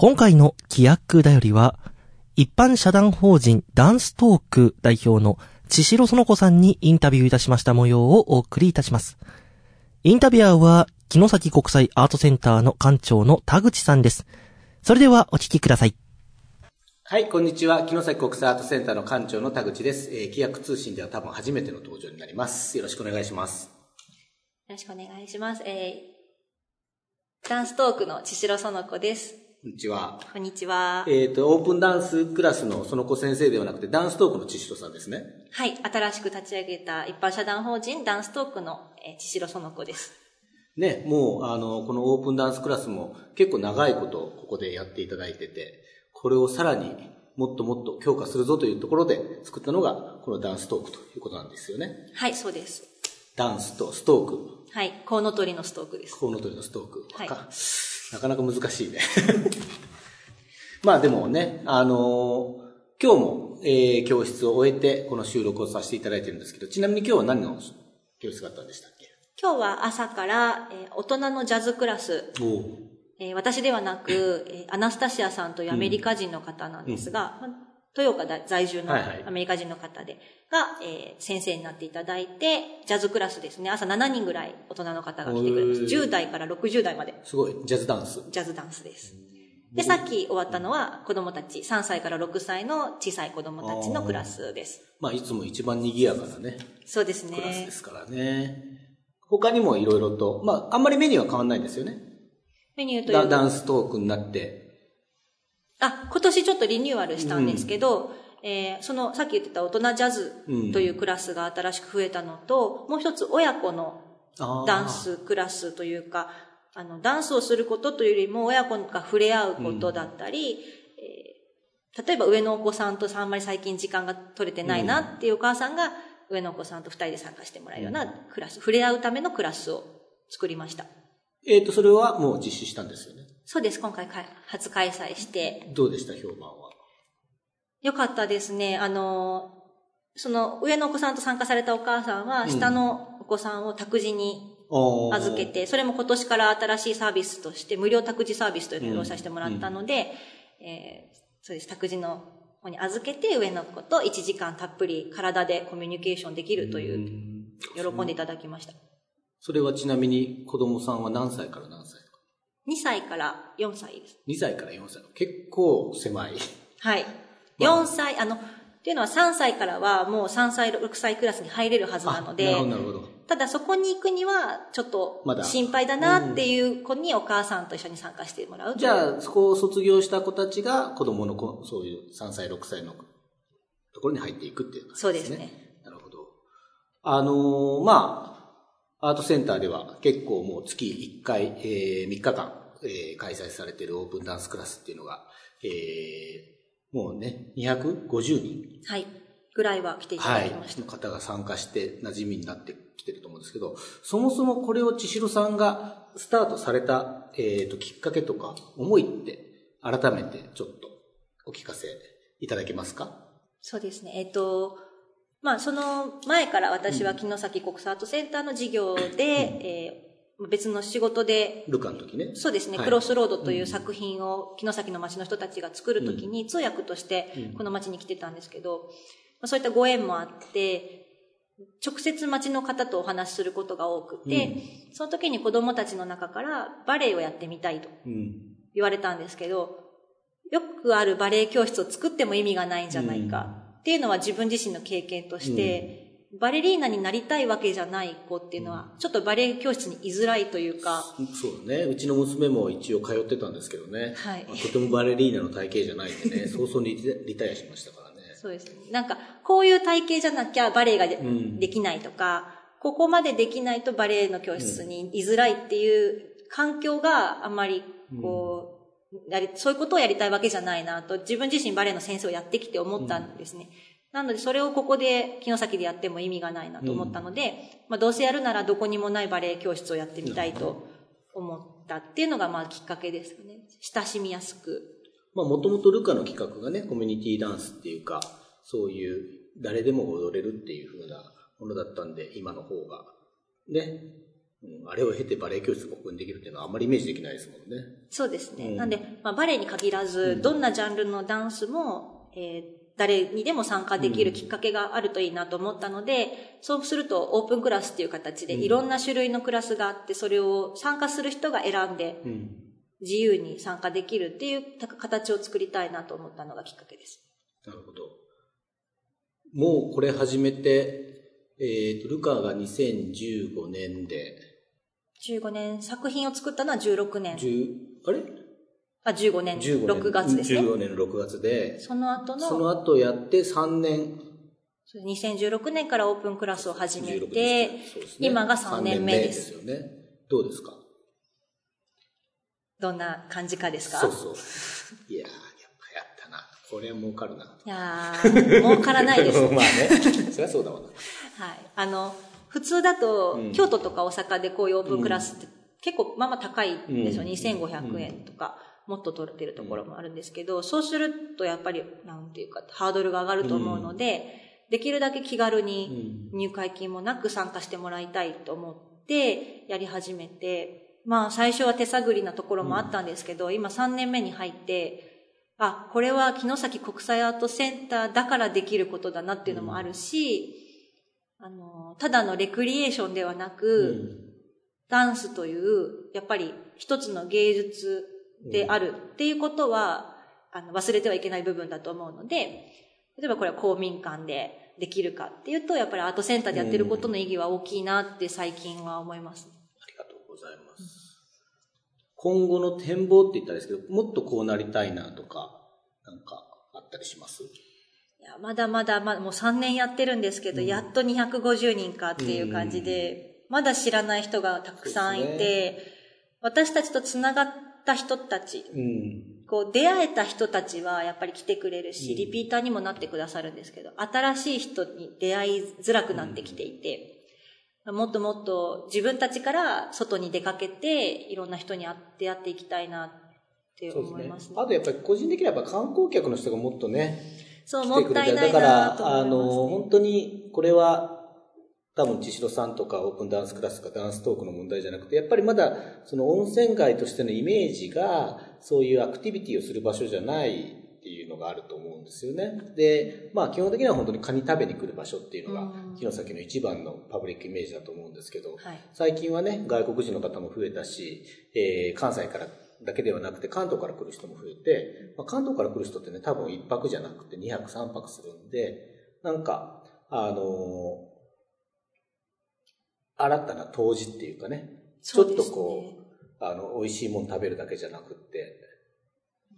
今回の規約だよりは、一般社団法人ダンストーク代表の千代園子さんにインタビューいたしました模様をお送りいたします。インタビュアーは、木崎国際アートセンターの館長の田口さんです。それではお聞きください。はい、こんにちは。木崎国際アートセンターの館長の田口です。えー、規約通信では多分初めての登場になります。よろしくお願いします。よろしくお願いします。えー、ダンストークの千代園子です。こんにちは。こんにちは。えっ、ー、と、オープンダンスクラスのその子先生ではなくて、ダンストークの千代さんですね。はい。新しく立ち上げた一般社団法人ダンストークの、えー、千代園子です。ね、もう、あの、このオープンダンスクラスも結構長いことここでやっていただいてて、これをさらにもっともっと強化するぞというところで作ったのが、このダンストークということなんですよね。はい、そうです。ダンスとストーク。はい、コウノトリのストークです。コウノトリのストーク。はい。なかなか難しいね。まあでもね、あのー、今日も、えー、教室を終えて、この収録をさせていただいてるんですけど、ちなみに今日は何の教室があったんでしたっけ？今日は朝から、えー、大人のジャズクラス。えー、私ではなく、えー、アナスタシアさんというアメリカ人の方なんですが、うん、豊岡在住のアメリカ人の方で、が、えー、先生になっていただいて、ジャズクラスですね。朝7人ぐらい大人の方が来てくれます。10代から60代まで。すごい。ジャズダンス。ジャズダンスです。で、さっき終わったのは子供たち、3歳から6歳の小さい子供たちのクラスです。まあ、いつも一番賑やかなね。そうですね。クラスですからね。他にもいろいろと、まあ、あんまりメニューは変わんないんですよね。メニューというダンストークになって。あ、今年ちょっとリニューアルしたんですけど、うんえー、その、さっき言ってた大人ジャズというクラスが新しく増えたのと、うん、もう一つ親子のダンスクラスというか、あの、ダンスをすることというよりも親子が触れ合うことだったり、うん、えー、例えば上のお子さんとあんまり最近時間が取れてないなっていうお母さんが、上のお子さんと二人で参加してもらえるようなクラス、触れ合うためのクラスを作りました。えっ、ー、と、それはもう実施したんですよね？そうです。今回初開催して。どうでした評判は？よかったですね。あの、その上のお子さんと参加されたお母さんは、下のお子さんを託児に預けて、それも今年から新しいサービスとして、無料託児サービスというのを用意させてもらったので、うん、えー、そうです、託児の方に預けて、上の子と1時間たっぷり体でコミュニケーションできるという、喜んでいただきました。それはちなみに子供さんは何歳から何歳？?2 歳から4歳です。2歳から4歳。結構狭い。はい。4歳、あの、っていうのは3歳からはもう3歳、6歳クラスに入れるはずなので、ただそこに行くにはちょっと心配だなっていう子にお母さんと一緒に参加してもらうじゃあ、そこを卒業した子たちが子供の子、そういう3歳、6歳のところに入っていくっていう感じですね。そうですね。なるほど。あのー、まあ、アートセンターでは結構もう月1回、えー、3日間、えー、開催されているオープンダンスクラスっていうのが、えー、もうね、250人。はい。ぐらいは来ていただきました。はい。の方が参加して馴染みになってきてると思うんですけど、そもそもこれを千尋さんがスタートされた、えっ、ー、と、きっかけとか、思いって、改めてちょっとお聞かせいただけますか？そうですね。えっ、ー、と、まあ、その前から私は城崎国際アートセンターの事業で、うん、えー別の仕事で。ルカの時ね。そうですね、はい、クロスロードという作品を城崎の町の人たちが作る時に通訳としてこの町に来てたんですけど、まあ、そういったご縁もあって、直接町の方とお話しすることが多くて、うん、その時に子供たちの中からバレエをやってみたいと言われたんですけど、よくあるバレエ教室を作っても意味がないんじゃないかっていうのは自分自身の経験として、バレリーナになりたいわけじゃない子っていうのは、ちょっとバレエ教室に居づらいというか。そうだね。うちの娘も一応通ってたんですけどね。はい。まあ、とてもバレリーナの体型じゃないんでね、早々にリタイアしましたからね。そうですね。なんか、こういう体型じゃなきゃバレエがでうん、できないとか、ここまでできないとバレエの教室に居づらいっていう環境があんまり、こう、うん、やり、そういうことをやりたいわけじゃないなと、自分自身バレエの先生をやってきて思ったんですね。うんなので、それをここで、木の先でやっても意味がないなと思ったので、うん、まあ、どうせやるならどこにもないバレエ教室をやってみたいと思ったっていうのが、まあ、きっかけですよね。親しみやすく。まあ、もともとルカの企画がね、コミュニティダンスっていうか、そういう誰でも踊れるっていう風なものだったんで、今の方が。ね。うん、あれを経てバレエ教室がオープンできるっていうのはあんまりイメージできないですもんね。そうですね。うん、なんで、まあ、バレエに限らず、どんなジャンルのダンスも、えー、誰にでも参加できるきっかけがあるといいなと思ったので、うん、そうするとオープンクラスっていう形でいろんな種類のクラスがあって、それを参加する人が選んで、自由に参加できるっていう形を作りたいなと思ったのがきっかけです。なるほど。もうこれ始めて、えっ、ー、と、ルカが2015年で。15年、作品を作ったのは16年。あれ？あ、15年、15年6月ですね。15年6月で。その後の。その後やって3年。2016年からオープンクラスを始めて、ね、今が3年目です。ですよね。どうですか？どんな感じかですか？そうそう。いやー、やっぱやったな。これは儲かるな。いやー、儲からないです。まあね。そりゃそうだわな。はい。あの、普通だと、うん、京都とか大阪でこういうオープンクラスって、結構まあまあ高いんですよ。うん、2500円とか。もっと取ってるところもあるんですけど、うん、そうするとやっぱり、なんていうか、ハードルが上がると思うので、できるだけ気軽に入会金もなく参加してもらいたいと思ってやり始めて、まあ最初は手探りなところもあったんですけど、今3年目に入って、あ、これは城崎国際アートセンターだからできることだなっていうのもあるし、あの、ただのレクリエーションではなく、ダンスという、やっぱり一つの芸術であるっていうことは、あの、忘れてはいけない部分だと思うので、例えばこれは公民館でできるかっていうと、やっぱりアートセンターでやってることの意義は大きいなって最近は思います、ありがとうございます。今後の展望って言ったんですけど、もっとこうなりたいなとか、なんかあったりします？いや、まだまだ、まだもう3年やってるんですけど、うん、やっと250人かっていう感じで、うん、まだ知らない人がたくさんいて、ね、私たちと繋がった人たち、うん、こう出会えた人たちはやっぱり来てくれるし、リピーターにもなってくださるんですけど、新しい人に出会いづらくなってきていて、もっともっと自分たちから外に出かけて、いろんな人に出会っていきたいなって思いますね。すね。あとやっぱり個人的にはやっぱ観光客の人がもっとね、そう、もったいないなとだから、あの、本当にこれは多分千代さんとかオープンダンスクラスとかダンストークの問題じゃなくて、やっぱりまだその温泉街としてのイメージがそういうアクティビティをする場所じゃないっていうのがあると思うんですよね。で、まあ基本的には本当にカニ食べに来る場所っていうのが、城崎の一番のパブリックイメージだと思うんですけど、はい、最近はね、外国人の方も増えたし、えー、関西からだけではなくて関東から来る人も増えて、まあ、関東から来る人ってね、多分一泊じゃなくて二泊三泊するんで、なんか、あの新たな当時っていうかね、ちょっとこう、あの、美味しいもの食べるだけじゃなくて、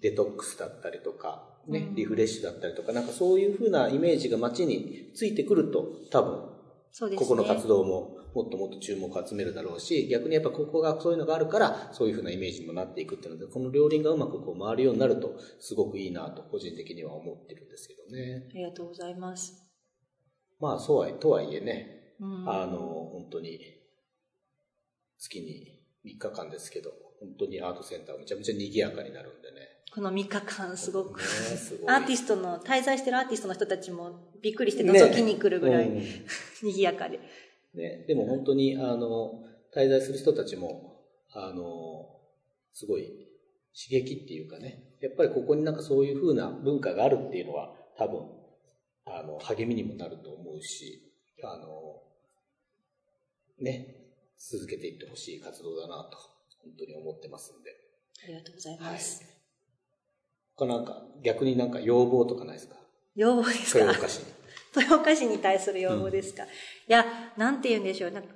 デトックスだったりとか、ね、リフレッシュだったりとか、なんかそういうふうなイメージが街についてくると、多分、ね、ここの活動ももっともっと注目を集めるだろうし、逆にやっぱここがそういうのがあるから、そういうふうなイメージにもなっていくっていうので、この両輪がうまくこう回るようになると、すごくいいなと、個人的には思ってるんですけどね。ありがとうございます。まあ、そうは、とはいえね、あの、本当に、月に3日間ですけど、本当にアートセンターめちゃめちゃ賑やかになるんでね。この3日間すごく、ね、アーティストの、滞在してるアーティストの人たちもびっくりして覗きに来るぐらい、ねうん、賑やかで。ね、でも本当に、あの、滞在する人たちも、あの、すごい刺激っていうかね、やっぱりここになんかそういう風な文化があるっていうのは多分、あの、励みにもなると思うし、あの、ね、続けていってほしい活動だなと、本当に思ってますんで。ありがとうございます。はい、他なんか、逆になんか要望とかないですか？要望ですか？豊岡市に。豊岡市に対する要望ですか、うん、いや、なんて言うんでしょう。なんか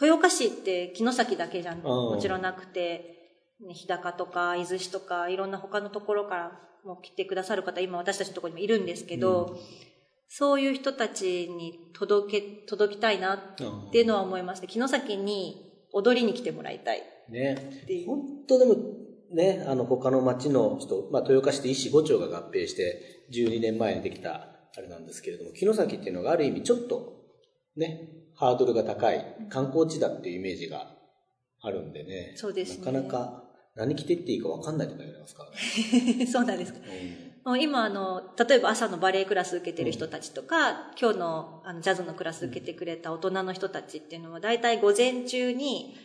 豊岡市って城崎だけじゃもちろんなくて、ね、日高とか伊豆市とかいろんな他のところからも来てくださる方今私たちのところにもいるんですけど、うんそういう人たちに届け、届きたいなっていうのは思いまして、城崎に踊りに来てもらいたい。ね。本当でも、ね、あの、他の町の人、まあ、豊岡市で医師5町が合併して、12年前にできた、あれなんですけれども、城崎っていうのがある意味ちょっと、ね、ハードルが高い観光地だっていうイメージがあるんでね。そうですね。なかなか何着てっていいか分かんないとか言われますからね。そうなんですか。うんもう今あの、例えば朝のバレエクラス受けてる人たちとか、今日のあのジャズのクラス受けてくれた大人の人たちっていうのは、大体午前中に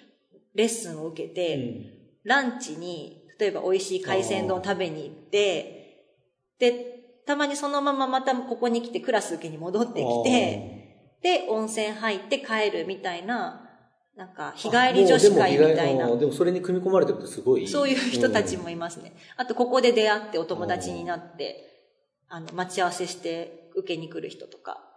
レッスンを受けて、ランチに、例えば美味しい海鮮丼を食べに行って、で、たまにそのまままたここに来てクラス受けに戻ってきて、で、温泉入って帰るみたいな、なんか、日帰り女子会みたいなでも。でもそれに組み込まれてるってすごい。そういう人たちうんもいますね。あと、ここで出会ってお友達になって、あの、待ち合わせして受けに来る人とか。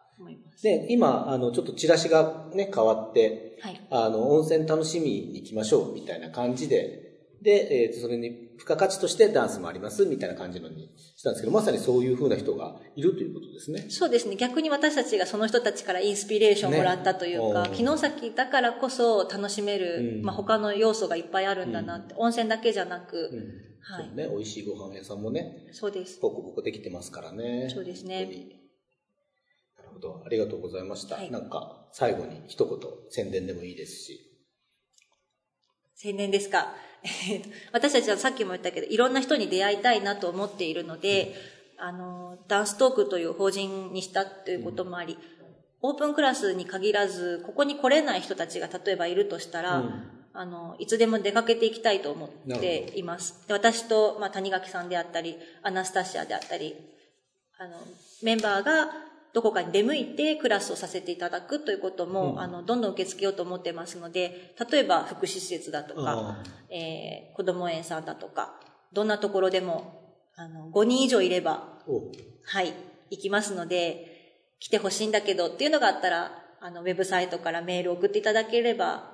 で、今、あの、ちょっとチラシがね、変わって、はい。あの、温泉楽しみに行きましょう、みたいな感じで、で、えっ、と、それに付加価値としてダンスもあります、みたいな感じのにしたんですけど、まさにそういう風な人がいるということですね。そうですね。逆に私たちがその人たちからインスピレーションをもらったというか、ね城崎だからこそ楽しめる、うんまあ、他の要素がいっぱいあるんだなって、温泉だけじゃなく、うん。はいね、美味しいご飯屋さんもね、そうです。ボコボコできてますからね。そうですねなるほど。ありがとうございました。はいなんか、最後に一言宣伝でもいいですし。宣伝ですか？私たちはさっきも言ったけど、いろんな人に出会いたいなと思っているので、あの、ダンストークという法人にしたということもあり、オープンクラスに限らず、ここに来れない人たちが例えばいるとしたら、うんあの、いつでも出かけていきたいと思っています。で私と、まあ、谷垣さんであったり、アナスタシアであったり、あの、メンバーがどこかに出向いてクラスをさせていただくということも、うんあの、どんどん受け付けようと思ってますので、例えば福祉施設だとか、あえー子供園さんだとか、どんなところでも、あの、5人以上いれば、はい、行きますので、来てほしいんだけどっていうのがあったら、あの、ウェブサイトからメールを送っていただければ、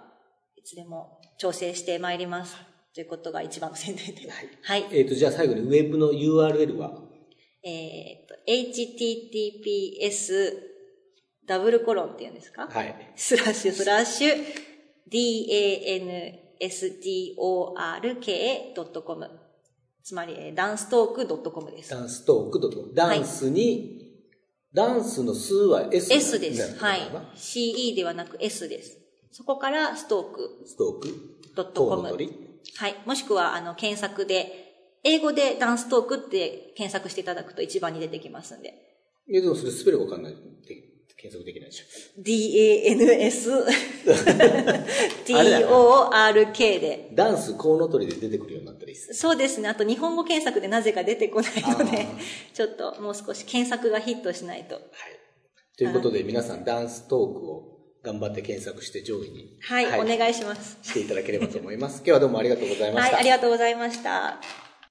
いつでも調整してまいります。ということが一番の宣伝です。はい。えっ、と、じゃあ最後にウェブの URL は？えっ、と、https ダブルコロンっていうんですか？はい。スラッシュスラッシュ danstork.com つまり、えーダンストーク .com です。ダンストークドットダンスに、ダンスの数は S, S です。はい。CE ではなく S です。そこからストークストーク、ドットコム。コウノトリはい。もしくは、あの、検索で、英語でダンストークって検索していただくと一番に出てきますんで。いや、でもそれスペルわかんないで検索できないでしょ。D-A-N-S T-O-R-K で。ダンスコウノトリで出てくるようになったらいいっす。そうですね。あと日本語検索でなぜか出てこないので ちょっともう少し検索がヒットしないと。はい。ということで、皆さんダンストークを頑張って検索して上位に、はい、お願いします。していただければと思います。今日はどうもありがとうございました。はい、ありがとうございました。